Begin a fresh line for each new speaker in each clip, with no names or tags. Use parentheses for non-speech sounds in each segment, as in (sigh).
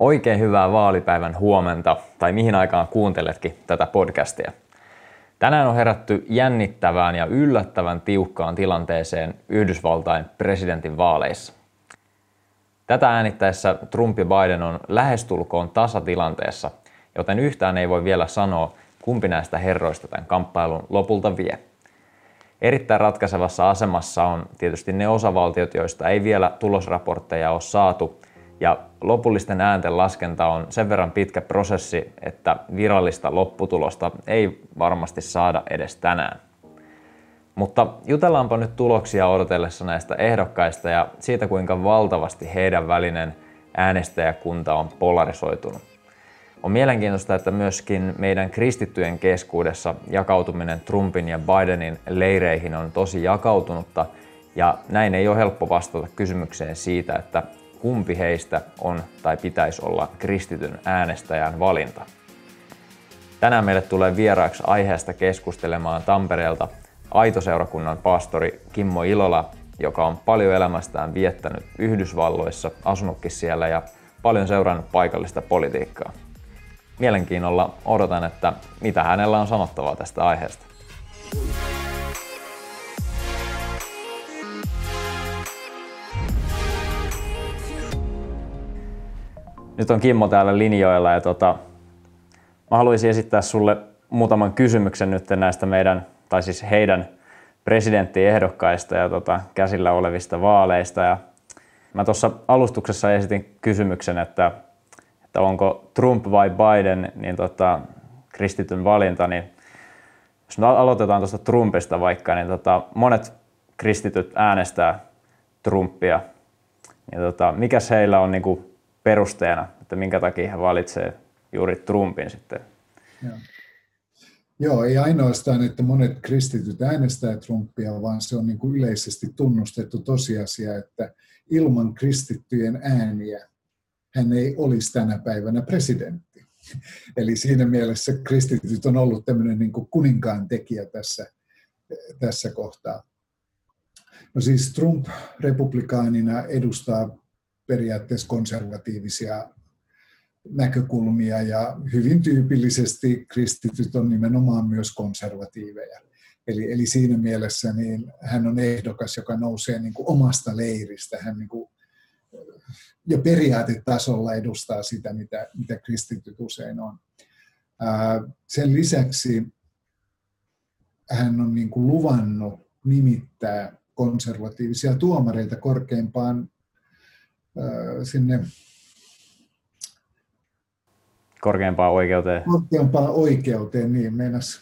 Oikein hyvää vaalipäivän huomenta tai mihin aikaan kuunteletkin tätä podcastia. Tänään on herätty jännittävään ja yllättävän tiukkaan tilanteeseen Yhdysvaltain presidentin vaaleissa. Tätä äänittäessä Trump ja Biden on lähestulkoon tasatilanteessa, joten yhtään ei voi vielä sanoa, kumpi näistä herroista tämän kamppailun lopulta vie. Erittäin ratkaisevassa asemassa on tietysti ne osavaltiot, joista ei vielä tulosraportteja ole saatu, ja lopullisten äänten laskenta on sen verran pitkä prosessi, että virallista lopputulosta ei varmasti saada edes tänään. Mutta jutellaanpa nyt tuloksia odotellessa näistä ehdokkaista ja siitä, kuinka valtavasti heidän välinen äänestäjäkunta on polarisoitunut. On mielenkiintoista, että myöskin meidän kristittyjen keskuudessa jakautuminen Trumpin ja Bidenin leireihin on tosi jakautunutta, ja näin ei ole helppo vastata kysymykseen siitä, että kumpi heistä on tai pitäisi olla kristityn äänestäjän valinta. Tänään meille tulee vieraaksi aiheesta keskustelemaan Tampereelta Aitoseurakunnan pastori Kimmo Ilola, joka on paljon elämästään viettänyt Yhdysvalloissa, asunutkin siellä ja paljon seurannut paikallista politiikkaa. Mielenkiinnolla odotan, että mitä hänellä on sanottavaa tästä aiheesta. Nyt on Kimmo täällä linjoilla ja tota, mä haluaisin esittää sulle muutaman kysymyksen nyt näistä meidän, tai siis heidän presidenttiehdokkaista ja tota, käsillä olevista vaaleista. Ja mä tuossa alustuksessa esitin kysymyksen, että, että onko Trump vai Biden niin tota, kristityn valinta, niin jos me aloitetaan tuosta Trumpista vaikka, niin tota, monet kristityt äänestää Trumpia. Niin tota, mikäs heillä on niin kuin perusteena, että minkä takia hän valitsee juuri Trumpin sitten.
Joo. Joo, ei ainoastaan, että monet kristityt äänestää Trumpia, vaan se on niin kuin yleisesti tunnustettu tosiasia, että ilman kristittyjen ääniä hän ei olisi tänä päivänä presidentti. Eli siinä mielessä kristityt on ollut tämmöinen niin kuin kuninkaan tekijä tässä, tässä kohtaa. No siis Trump republikaanina edustaa periaatteessa konservatiivisia näkökulmia ja hyvin tyypillisesti kristityt on nimenomaan myös konservatiiveja. Eli, eli siinä mielessä niin hän on ehdokas, joka nousee niin kuin omasta leiristä. Hän niin kuin jo periaatetasolla edustaa sitä, mitä, mitä kristityt usein on. Sen lisäksi hän on niin kuin luvannut nimittää konservatiivisia tuomareita korkeimpaan sinne
korkeampaan oikeuteen.
Korkeampaan oikeuteen, niin meinas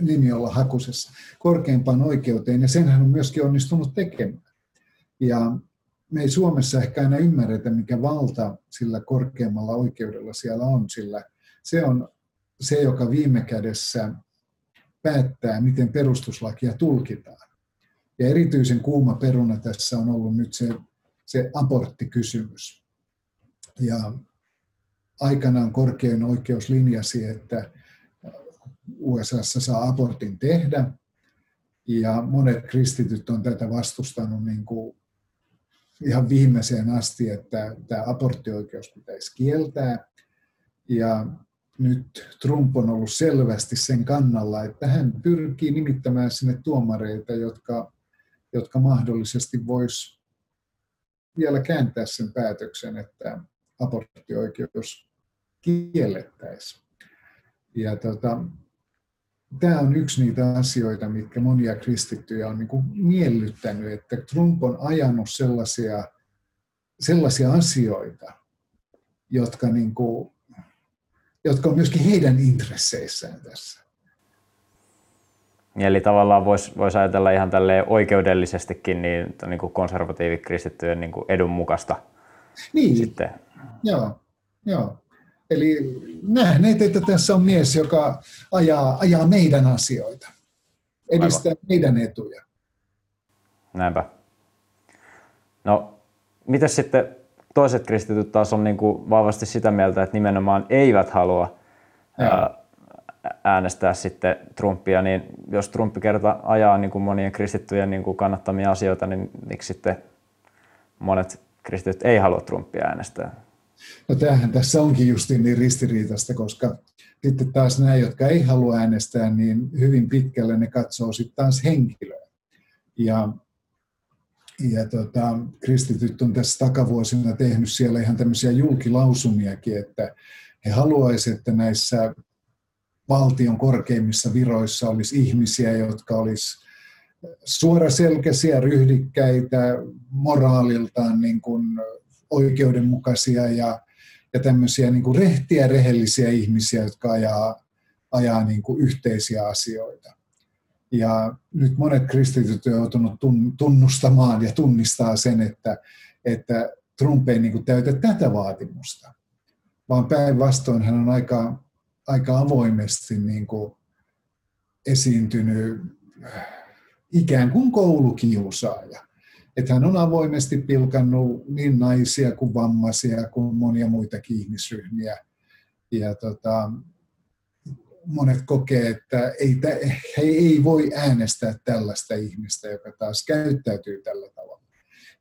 nimi olla hakusessa. Korkeimpaan oikeuteen, ja sen hän on myöskin onnistunut tekemään. Ja me ei Suomessa ehkä aina ymmärretä, mikä valta sillä korkeammalla oikeudella siellä on, sillä se on se, joka viime kädessä päättää, miten perustuslakia tulkitaan. Ja erityisen kuuma peruna tässä on ollut nyt se se aborttikysymys. Ja aikanaan korkein oikeus linjasi, että USAssa saa abortin tehdä, ja monet kristityt on tätä vastustanut niin kuin ihan viimeiseen asti, että tämä aborttioikeus pitäisi kieltää. Ja nyt Trump on ollut selvästi sen kannalla, että hän pyrkii nimittämään sinne tuomareita, jotka, jotka mahdollisesti vois vielä kääntää sen päätöksen, että aborttioikeus kiellettäisiin. Ja tota, tämä on yksi niitä asioita, mitkä monia kristittyjä on niin kuin miellyttänyt, että Trump on ajanut sellaisia, sellaisia asioita, jotka, niin kuin, jotka on myöskin heidän intresseissään tässä.
Eli tavallaan voisi vois ajatella ihan tälle oikeudellisestikin niin, niin kuin konservatiivikristittyjen niin kuin edun mukaista.
Niin, sitten. joo. joo. Eli nähneet, että tässä on mies, joka ajaa, ajaa meidän asioita, edistää Aivan. meidän etuja.
Näinpä. No, miten sitten toiset kristityt taas on niin kuin vahvasti sitä mieltä, että nimenomaan eivät halua ää, äänestää sitten Trumpia, niin jos Trumpi kerta ajaa niin kuin monien kristittyjen niin kuin kannattamia asioita, niin miksi sitten monet kristityt ei halua Trumpia äänestää?
No tämähän tässä onkin justiin niin ristiriitasta, koska sitten taas nämä, jotka ei halua äänestää, niin hyvin pitkälle ne katsoo sitten taas henkilöä. Ja, ja tota, kristityt on tässä takavuosina tehnyt siellä ihan tämmöisiä julkilausumiakin, että he haluaisivat, että näissä valtion korkeimmissa viroissa olisi ihmisiä, jotka olisi suoraselkäisiä, ryhdikkäitä, moraaliltaan niin kuin oikeudenmukaisia ja, ja tämmöisiä niin kuin rehtiä, rehellisiä ihmisiä, jotka ajaa, ajaa niin kuin yhteisiä asioita. Ja nyt monet kristityt ovat joutuneet tunnustamaan ja tunnistaa sen, että, että Trump ei niin kuin täytä tätä vaatimusta, vaan päinvastoin hän on aika, aika avoimesti niin kuin esiintynyt ikään kuin koulukiusaaja. Että hän on avoimesti pilkannut niin naisia kuin vammaisia kuin monia muitakin ihmisryhmiä. Ja tota, monet kokee, että ei, he ei voi äänestää tällaista ihmistä, joka taas käyttäytyy tällä tavalla.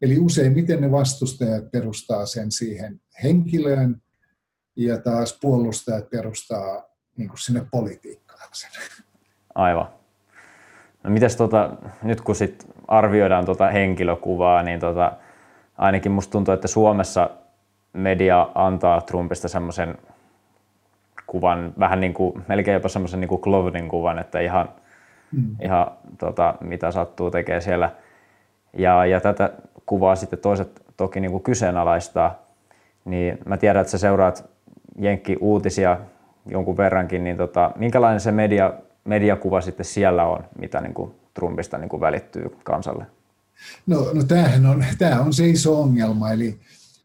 Eli useimmiten ne vastustajat perustaa sen siihen henkilöön ja taas puolustajat perustaa niin kuin sinne politiikkaan sen.
Aivan. No mites tota, nyt kun sit arvioidaan tota henkilökuvaa, niin tota, ainakin musta tuntuu, että Suomessa media antaa Trumpista semmoisen kuvan, vähän niin kuin, melkein jopa semmoisen niin kuin kuvan, että ihan, mm. ihan tota, mitä sattuu tekee siellä. Ja, ja tätä kuvaa sitten toiset toki niin kuin kyseenalaistaa. Niin mä tiedän, että sä seuraat Jenkki-uutisia jonkun verrankin, niin tota, minkälainen se media mediakuva sitten siellä on, mitä niin kuin Trumpista niin kuin välittyy kansalle?
No, no tämähän on, tämä on se iso ongelma, eli,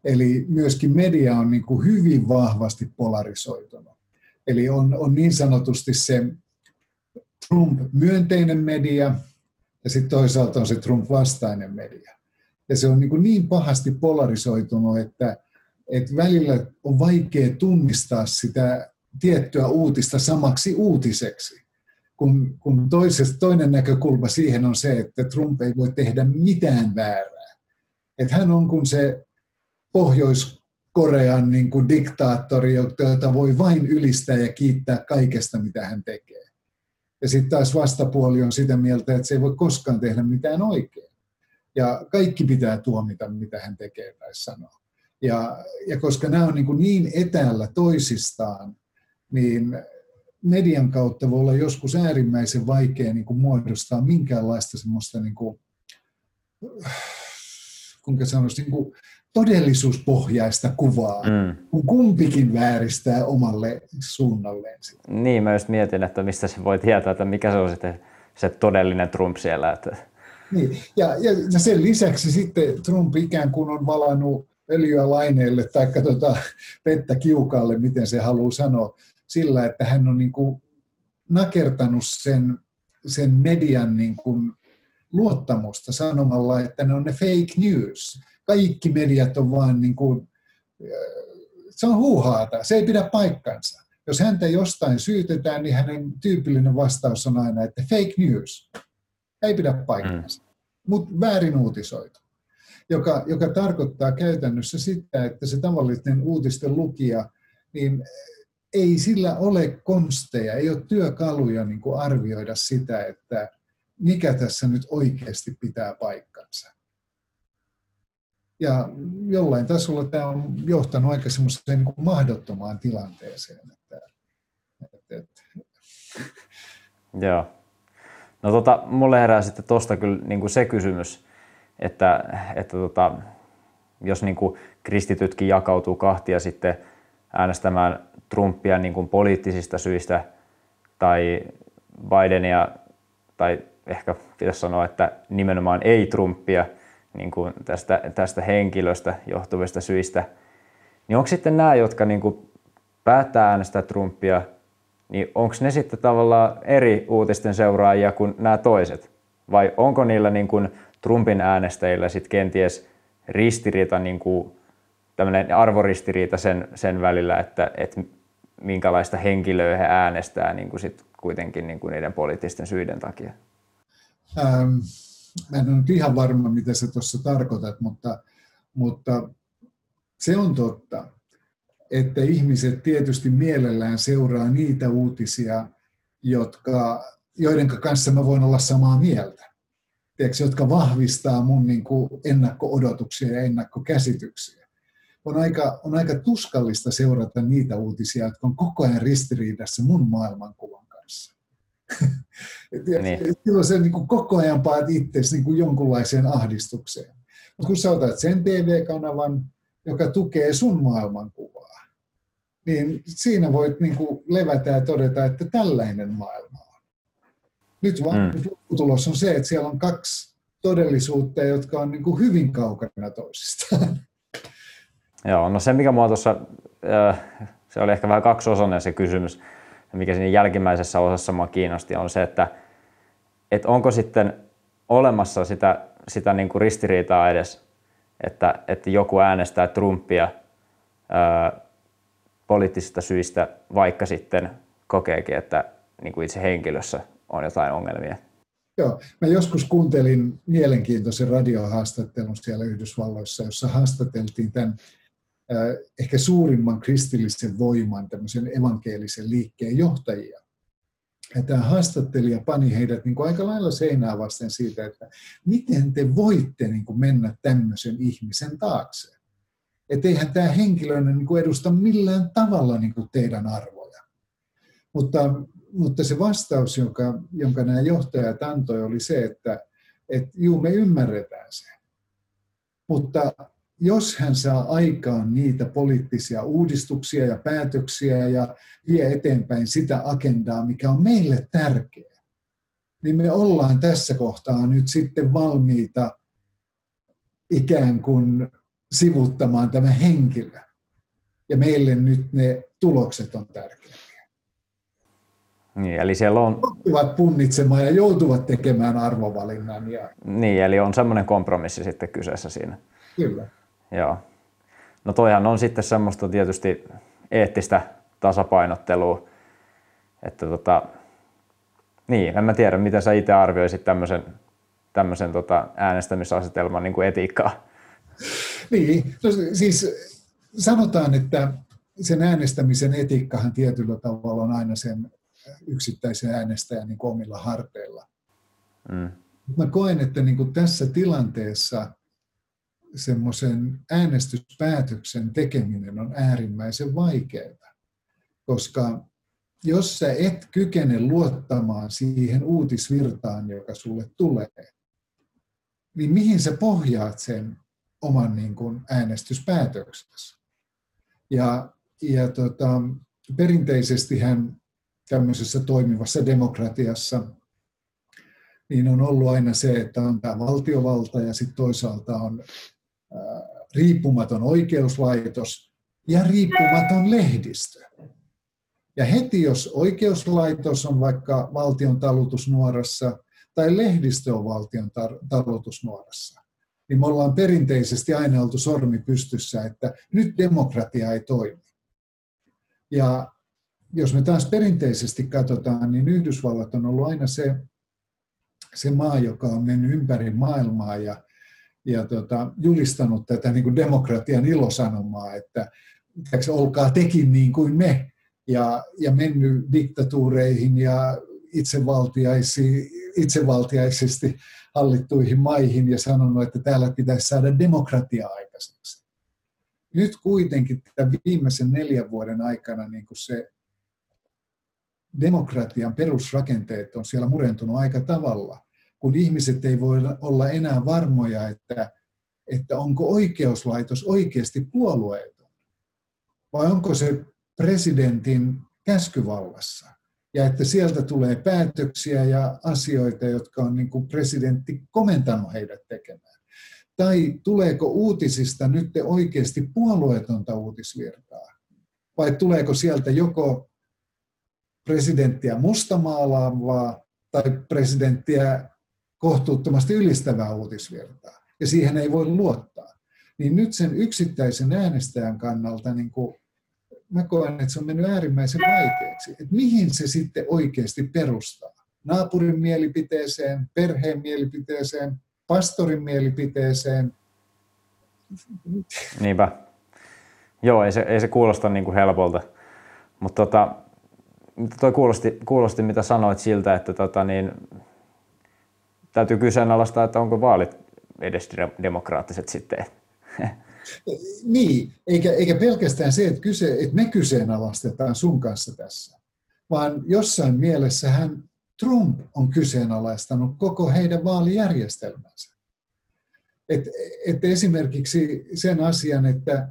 eli myöskin media on niin kuin hyvin vahvasti polarisoitunut. Eli on, on niin sanotusti se Trump-myönteinen media ja sitten toisaalta on se Trump-vastainen media. Ja se on niin, kuin niin pahasti polarisoitunut, että, että välillä on vaikea tunnistaa sitä tiettyä uutista samaksi uutiseksi kun, kun toisesta, toinen näkökulma siihen on se, että Trump ei voi tehdä mitään väärää. Että hän on kuin se Pohjois-Korean niin kuin diktaattori, jota voi vain ylistää ja kiittää kaikesta, mitä hän tekee. Ja sitten taas vastapuoli on sitä mieltä, että se ei voi koskaan tehdä mitään oikein. Ja kaikki pitää tuomita, mitä hän tekee tai sanoo. Ja, ja koska nämä on niin, kuin niin etäällä toisistaan, niin median kautta voi olla joskus äärimmäisen vaikea niin kuin muodostaa minkäänlaista semmoista, niin kuin, kuinka sanoisi, niin kuin todellisuuspohjaista kuvaa, mm. kun kumpikin vääristää omalle suunnalleen. Sitä.
Niin, mä just mietin, että mistä se voi tietää, että mikä se on sitten se todellinen Trump siellä. Että...
Niin, ja, ja sen lisäksi sitten Trump ikään kuin on valannut öljyä laineelle tai tuota, vettä kiukalle, miten se haluaa sanoa, sillä, että hän on niin kuin nakertanut sen, sen median niin kuin luottamusta sanomalla, että ne on ne fake news. Kaikki mediat on vaan niin kuin, se on huuhaata, se ei pidä paikkansa. Jos häntä jostain syytetään, niin hänen tyypillinen vastaus on aina, että fake news, ei pidä paikkansa, mm. mutta väärin uutisoitu. Joka, joka tarkoittaa käytännössä sitä, että se tavallinen uutisten lukija, niin ei sillä ole konsteja, ei ole työkaluja niin kuin arvioida sitä, että mikä tässä nyt oikeasti pitää paikkansa. Ja jollain tasolla tämä on johtanut aika semmoiseen niin mahdottomaan tilanteeseen. Että, että, että.
Joo. No tota, mulle herää sitten tuosta kyllä niin kuin se kysymys, että, että tota, jos niin kuin kristitytkin jakautuu kahtia sitten äänestämään Trumpia niin kuin poliittisista syistä tai Bidenia, tai ehkä pitäisi sanoa, että nimenomaan ei Trumpia niin kuin tästä, tästä henkilöstä johtuvista syistä, niin onko sitten nämä, jotka niin kuin päättää äänestää Trumpia, niin onko ne sitten tavallaan eri uutisten seuraajia kuin nämä toiset? Vai onko niillä niin kuin Trumpin äänestäjillä sitten kenties ristiriita, niin kuin tämmöinen arvoristiriita sen, sen välillä, että, että minkälaista henkilöä he äänestää niin kuin sit kuitenkin niin kuin niiden poliittisten syiden takia?
Ähm, mä en ole nyt ihan varma, mitä sä tuossa tarkoitat, mutta, mutta se on totta, että ihmiset tietysti mielellään seuraa niitä uutisia, jotka, joiden kanssa mä voin olla samaa mieltä. Tiedätkö, jotka vahvistaa mun niin kuin ennakko-odotuksia ja ennakkokäsityksiä. On aika, on aika tuskallista seurata niitä uutisia, jotka on koko ajan ristiriidassa mun maailmankuvan kanssa. (laughs) niin. Silloin se niin kuin koko ajan paat itseäsi niin kuin jonkunlaiseen ahdistukseen. Mutta kun sä otat sen TV-kanavan, joka tukee sun maailmankuvaa, niin siinä voit niin kuin levätä ja todeta, että tällainen maailma. Nyt vaan mm. tulos on se, että siellä on kaksi todellisuutta, jotka on niin kuin hyvin kaukana toisistaan.
Joo, no se mikä mua tuossa, se oli ehkä vähän kaksiosainen se kysymys, mikä siinä jälkimmäisessä osassa mua kiinnosti, on se, että, että onko sitten olemassa sitä, sitä niin kuin ristiriitaa edes, että, että joku äänestää Trumpia ää, poliittisista syistä, vaikka sitten kokeekin, että niin kuin itse henkilössä on jotain ongelmia.
Joo, mä joskus kuuntelin mielenkiintoisen radiohaastattelun siellä Yhdysvalloissa, jossa haastateltiin tämän ehkä suurimman kristillisen voiman, tämmöisen evankelisen liikkeen johtajia. Ja tämä haastattelija pani heidät niin kuin aika lailla seinää vasten siitä, että miten te voitte niin kuin mennä tämmöisen ihmisen taakse. Että eihän tämä henkilö niin kuin edusta millään tavalla niin kuin teidän arvoja. Mutta, mutta se vastaus, jonka, jonka nämä johtajat antoi, oli se, että, että juu, me ymmärretään se. Mutta jos hän saa aikaan niitä poliittisia uudistuksia ja päätöksiä ja vie eteenpäin sitä agendaa, mikä on meille tärkeä, niin me ollaan tässä kohtaa nyt sitten valmiita ikään kuin sivuttamaan tämä henkilö. Ja meille nyt ne tulokset on tärkeitä.
Niin, eli siellä on...
Joutuvat punnitsemaan ja joutuvat tekemään arvovalinnan. Ja...
Niin, eli on semmoinen kompromissi sitten kyseessä siinä.
Kyllä.
Joo. No toihan on sitten semmoista tietysti eettistä tasapainottelua, että tota, niin, en mä tiedä, miten sä itse arvioisit tämmöisen, tämmöisen tota äänestämisasetelman niin kuin etiikkaa.
Niin, no siis sanotaan, että sen äänestämisen etiikkahan tietyllä tavalla on aina sen yksittäisen äänestäjän niin omilla harteilla. Mm. Mä koen, että niin kuin tässä tilanteessa semmoisen äänestyspäätöksen tekeminen on äärimmäisen vaikeaa, koska jos sä et kykene luottamaan siihen uutisvirtaan, joka sulle tulee, niin mihin sä pohjaat sen oman niin kuin äänestyspäätöksesi? Ja, ja tota, perinteisesti hän tämmöisessä toimivassa demokratiassa niin on ollut aina se, että on tämä valtiovalta ja sitten toisaalta on riippumaton oikeuslaitos ja riippumaton lehdistö. Ja heti jos oikeuslaitos on vaikka valtion talutusnuorassa tai lehdistö on valtion talutusnuorassa, niin me ollaan perinteisesti aina oltu sormi pystyssä, että nyt demokratia ei toimi. Ja jos me taas perinteisesti katsotaan, niin Yhdysvallat on ollut aina se, se maa, joka on mennyt ympäri maailmaa ja ja tota, julistanut tätä niin kuin demokratian ilosanomaa, että olkaa tekin niin kuin me, ja, ja mennyt diktatuureihin ja itsevaltiaisesti hallittuihin maihin ja sanonut, että täällä pitäisi saada demokratia aikaiseksi. Nyt kuitenkin tämän viimeisen neljän vuoden aikana niin kuin se demokratian perusrakenteet on siellä murentunut aika tavalla kun ihmiset ei voi olla enää varmoja, että, että onko oikeuslaitos oikeasti puolueeton, vai onko se presidentin käskyvallassa, ja että sieltä tulee päätöksiä ja asioita, jotka on niin kuin presidentti komentanut heidät tekemään. Tai tuleeko uutisista nyt oikeasti puolueetonta uutisvirtaa, vai tuleeko sieltä joko presidenttiä mustamaalaavaa tai presidenttiä kohtuuttomasti ylistävää uutisvirtaa, ja siihen ei voi luottaa. Niin nyt sen yksittäisen äänestäjän kannalta niin kuin, mä koen, että se on mennyt äärimmäisen vaikeaksi. Että mihin se sitten oikeasti perustaa? Naapurin mielipiteeseen, perheen mielipiteeseen, pastorin mielipiteeseen.
Niinpä. Joo, ei se, ei se kuulosta niin kuin helpolta. Mutta tota, toi kuulosti, kuulosti, mitä sanoit siltä, että tota, niin, täytyy kyseenalaistaa, että onko vaalit edes demokraattiset sitten. (laughs)
niin, eikä, eikä pelkästään se, että, kyse, että me kyseenalaistetaan sun kanssa tässä, vaan jossain mielessä hän Trump on kyseenalaistanut koko heidän vaalijärjestelmänsä. Et, et esimerkiksi sen asian, että,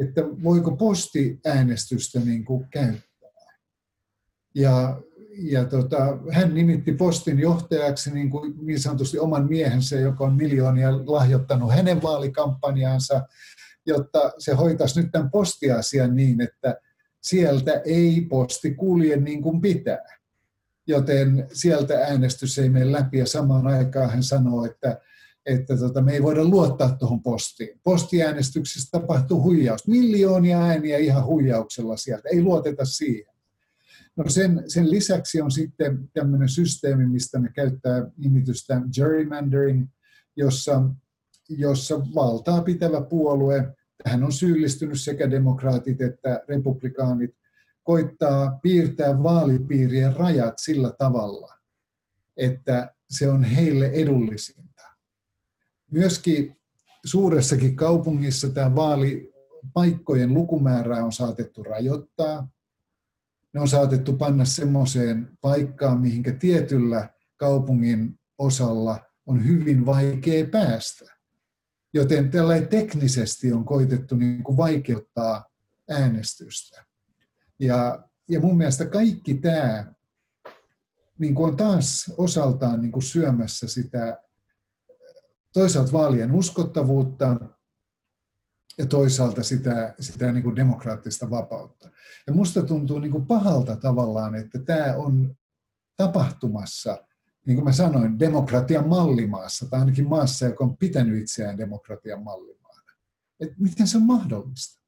että voiko postiäänestystä niin kuin käyttää. Ja, ja tota, hän nimitti postin johtajaksi niin, kuin niin sanotusti oman miehensä, joka on miljoonia lahjoittanut hänen vaalikampanjaansa, jotta se hoitaisi nyt tämän postiasian niin, että sieltä ei posti kulje niin kuin pitää. Joten sieltä äänestys ei mene läpi ja samaan aikaan hän sanoo, että että tota, me ei voida luottaa tuohon postiin. Postiäänestyksessä tapahtuu huijaus. Miljoonia ääniä ihan huijauksella sieltä. Ei luoteta siihen. No sen, sen lisäksi on sitten tämmöinen systeemi, mistä me käyttää nimitystä gerrymandering, jossa, jossa valtaa pitävä puolue, tähän on syyllistynyt sekä demokraatit että republikaanit, koittaa piirtää vaalipiirien rajat sillä tavalla, että se on heille edullisin Myöskin suuressakin kaupungissa tämä vaalipaikkojen lukumäärää on saatettu rajoittaa. Ne on saatettu panna semmoiseen paikkaan, mihinkä tietyllä kaupungin osalla on hyvin vaikea päästä. Joten tällä teknisesti on koitettu niin kuin vaikeuttaa äänestystä. Ja, ja mun mielestä kaikki tämä niin kuin on taas osaltaan niin kuin syömässä sitä toisaalta vaalien uskottavuutta ja toisaalta sitä, sitä niin kuin demokraattista vapautta. Ja musta tuntuu niin kuin pahalta tavallaan, että tämä on tapahtumassa, niin kuin mä sanoin, demokratian mallimaassa, tai ainakin maassa, joka on pitänyt itseään demokratian mallimaana. Et miten se on mahdollista?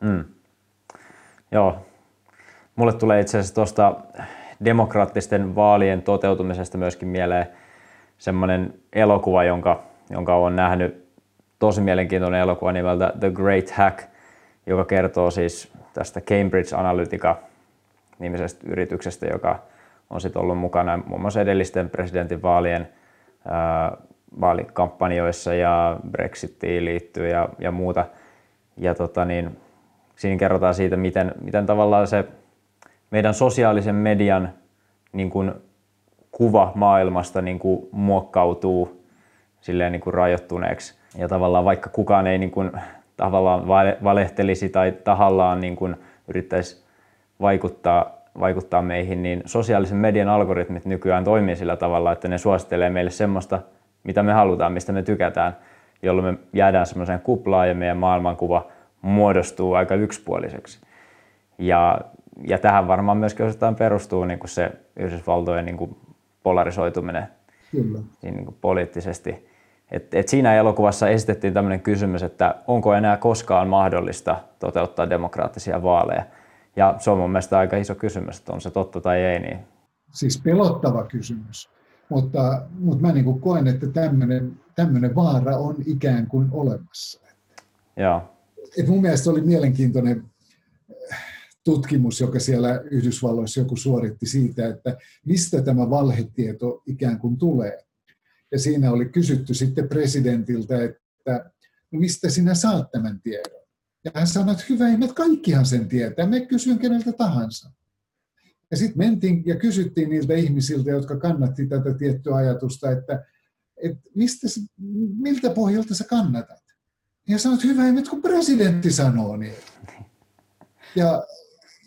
Mm. Joo. Mulle tulee itse asiassa tuosta demokraattisten vaalien toteutumisesta myöskin mieleen semmoinen elokuva, jonka, jonka olen nähnyt, tosi mielenkiintoinen elokuva nimeltä The Great Hack, joka kertoo siis tästä Cambridge Analytica nimisestä yrityksestä, joka on sitten ollut mukana muun muassa edellisten presidentin vaalien ää, vaalikampanjoissa ja Brexitiin liittyy ja, ja muuta. Ja tota niin, siinä kerrotaan siitä, miten, miten tavallaan se meidän sosiaalisen median niin kuin kuva maailmasta niin kuin muokkautuu silleen niin kuin rajoittuneeksi. Ja tavallaan vaikka kukaan ei niin kuin, tavallaan valehtelisi tai tahallaan niin kuin yrittäisi vaikuttaa, vaikuttaa meihin, niin sosiaalisen median algoritmit nykyään toimii sillä tavalla, että ne suosittelee meille semmoista, mitä me halutaan, mistä me tykätään, jolloin me jäädään semmoiseen kuplaan ja meidän maailmankuva muodostuu aika yksipuoliseksi. Ja, ja tähän varmaan myöskin osittain perustuu niin kuin se Yhdysvaltojen niin kuin polarisoituminen Kyllä. Niin kuin poliittisesti. Et, et siinä elokuvassa esitettiin tämmöinen kysymys, että onko enää koskaan mahdollista toteuttaa demokraattisia vaaleja. Ja se on mun mielestä aika iso kysymys, että on se totta tai ei. Niin...
Siis pelottava kysymys, mutta, mutta mä niin koen, että tämmöinen, tämmöinen vaara on ikään kuin olemassa.
Joo.
Et mun mielestä oli mielenkiintoinen tutkimus, joka siellä Yhdysvalloissa joku suoritti siitä, että mistä tämä valhetieto ikään kuin tulee. Ja siinä oli kysytty sitten presidentiltä, että no mistä sinä saat tämän tiedon? Ja hän sanoi, että hyvä ihme, kaikkihan sen tietää, me kysyn keneltä tahansa. Ja sitten mentiin ja kysyttiin niiltä ihmisiltä, jotka kannatti tätä tiettyä ajatusta, että, että mistä, miltä pohjalta sä kannatat? Ja sanoit, hyvä ihme, kun presidentti sanoo niin. Ja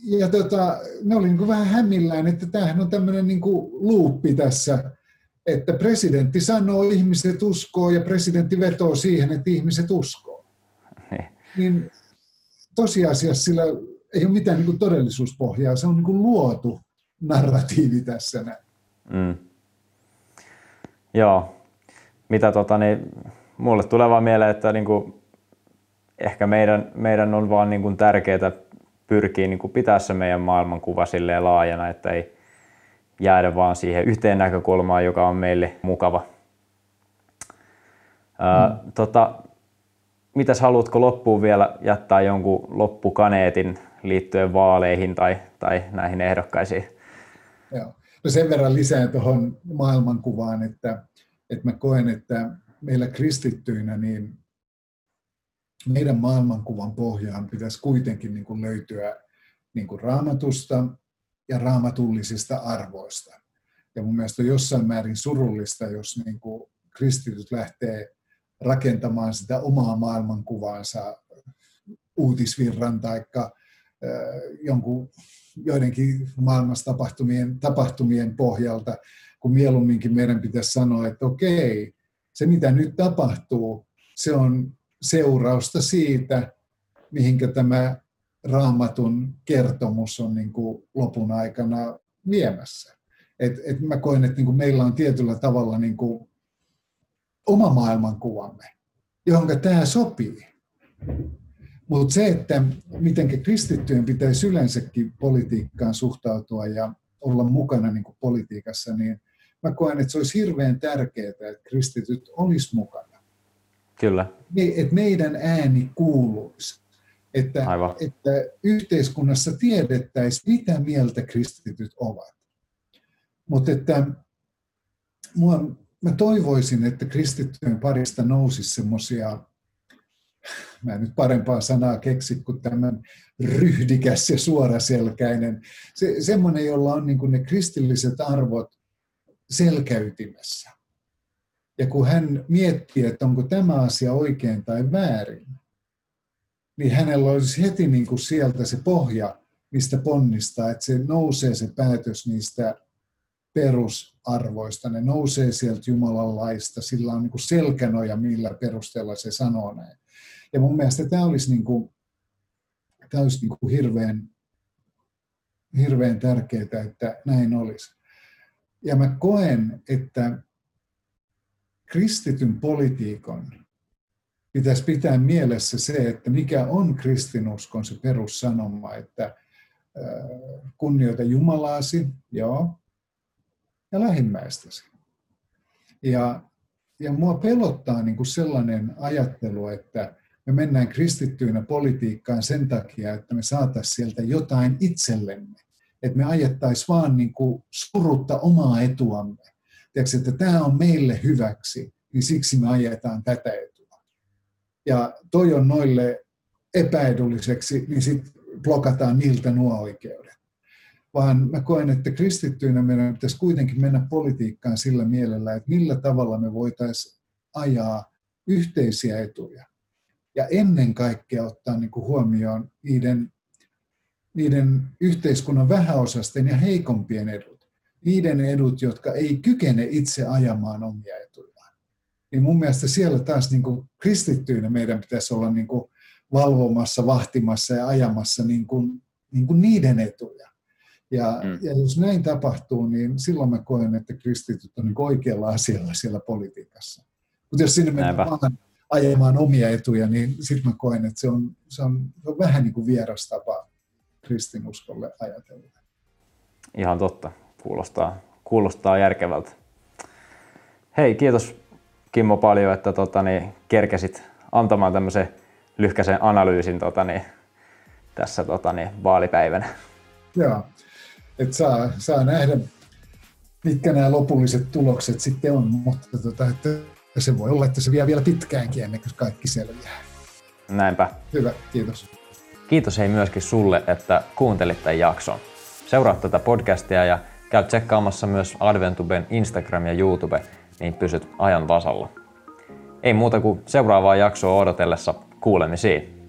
ja tota, ne oli niin vähän hämmillään, että tämähän on tämmöinen niin luuppi tässä, että presidentti sanoo, ihmiset uskoo ja presidentti vetoo siihen, että ihmiset uskoo. Niin, niin tosiasiassa sillä ei ole mitään niin kuin todellisuuspohjaa, se on niin kuin luotu narratiivi tässä näin. Mm.
Joo, mitä tota, niin, mulle tulee vaan mieleen, että niin kuin, ehkä meidän, meidän on vaan niin kuin tärkeää pyrkii niin kuin pitää se meidän maailmankuva silleen laajana, että ei jäädä vaan siihen yhteen näkökulmaan, joka on meille mukava. Mm. Ää, tota, mitäs haluatko loppuun vielä jättää jonkun loppukaneetin liittyen vaaleihin tai, tai näihin ehdokkaisiin?
Joo. No sen verran lisään tuohon maailmankuvaan, että, että mä koen, että meillä kristittyinä niin meidän maailmankuvan pohjaan pitäisi kuitenkin niin kuin löytyä niin kuin raamatusta ja raamatullisista arvoista. Ja mun mielestä on jossain määrin surullista, jos niin kuin kristityt lähtee rakentamaan sitä omaa maailmankuvaansa uutisvirran tai jonkun joidenkin maailmassa tapahtumien, tapahtumien pohjalta, kun mieluumminkin meidän pitäisi sanoa, että okei, se mitä nyt tapahtuu, se on seurausta siitä, mihinkä tämä raamatun kertomus on niin kuin lopun aikana viemässä. Et, et mä koen, että niin kuin meillä on tietyllä tavalla niin kuin oma maailmankuvamme, johon tämä sopii. Mutta se, että miten kristittyjen pitäisi yleensäkin politiikkaan suhtautua ja olla mukana niin kuin politiikassa, niin mä koen, että se olisi hirveän tärkeää, että kristityt olisi mukana.
Kyllä.
Me, että meidän ääni kuuluisi. Että, että yhteiskunnassa tiedettäisiin, mitä mieltä kristityt ovat. Mutta että mua, mä toivoisin, että kristittyjen parista nousisi semmoisia mä en nyt parempaa sanaa keksi kuin tämän ryhdikäs ja suoraselkäinen. Se, semmoinen, jolla on niin ne kristilliset arvot selkäytimessä. Ja kun hän miettii, että onko tämä asia oikein tai väärin, niin hänellä olisi heti niin kuin sieltä se pohja, mistä ponnistaa, että se nousee se päätös niistä perusarvoista, ne nousee sieltä Jumalan laista, sillä on niin kuin selkänoja, millä perusteella se sanoo näin. Ja mun mielestä tämä olisi, niin kuin, tämä olisi niin kuin hirveän, hirveän tärkeää, että näin olisi. Ja mä koen, että kristityn politiikon pitäisi pitää mielessä se, että mikä on kristinuskon se perussanoma, että kunnioita Jumalaasi, joo, ja lähimmäistäsi. Ja, ja mua pelottaa niin kuin sellainen ajattelu, että me mennään kristittyinä politiikkaan sen takia, että me saataisiin sieltä jotain itsellemme. Että me ajettaisiin vaan niin kuin surutta omaa etuamme. Tiedätkö, että tämä on meille hyväksi, niin siksi me ajetaan tätä etua. Ja toi on noille epäedulliseksi, niin sitten blokataan niiltä nuo oikeudet. Vaan mä koen, että kristittyinä meidän pitäisi kuitenkin mennä politiikkaan sillä mielellä, että millä tavalla me voitaisiin ajaa yhteisiä etuja ja ennen kaikkea ottaa niin kuin huomioon niiden, niiden yhteiskunnan vähäosasten ja heikompien edut. Niiden edut, jotka ei kykene itse ajamaan omia etujaan. Niin mun mielestä siellä taas niin kuin kristittyinä meidän pitäisi olla niin kuin valvomassa, vahtimassa ja ajamassa niin kuin, niin kuin niiden etuja. Ja, mm. ja jos näin tapahtuu, niin silloin mä koen, että kristityt on niin oikealla asialla siellä politiikassa. Mutta jos sinne mennään vaan ajamaan omia etuja, niin sitten mä koen, että se on, se on, se on vähän niin kuin vieras tapa kristinuskolle ajatella.
Ihan totta. Kuulostaa, kuulostaa järkevältä. Hei, kiitos Kimmo paljon, että tota, niin, kerkesit antamaan tämmöisen lyhkäisen analyysin tota, niin, tässä tota, niin, vaalipäivänä.
Joo, että saa, saa nähdä, mitkä nämä lopulliset tulokset sitten on, mutta tota, että se voi olla, että se vie vielä pitkäänkin ennen kuin kaikki selviää.
Näinpä.
Hyvä, kiitos.
Kiitos hei myöskin sulle, että kuuntelit tämän jakson. Seuraa tätä podcastia ja käy tsekkaamassa myös Adventuben Instagram ja YouTube, niin pysyt ajan vasalla. Ei muuta kuin seuraavaa jaksoa odotellessa kuulemisiin.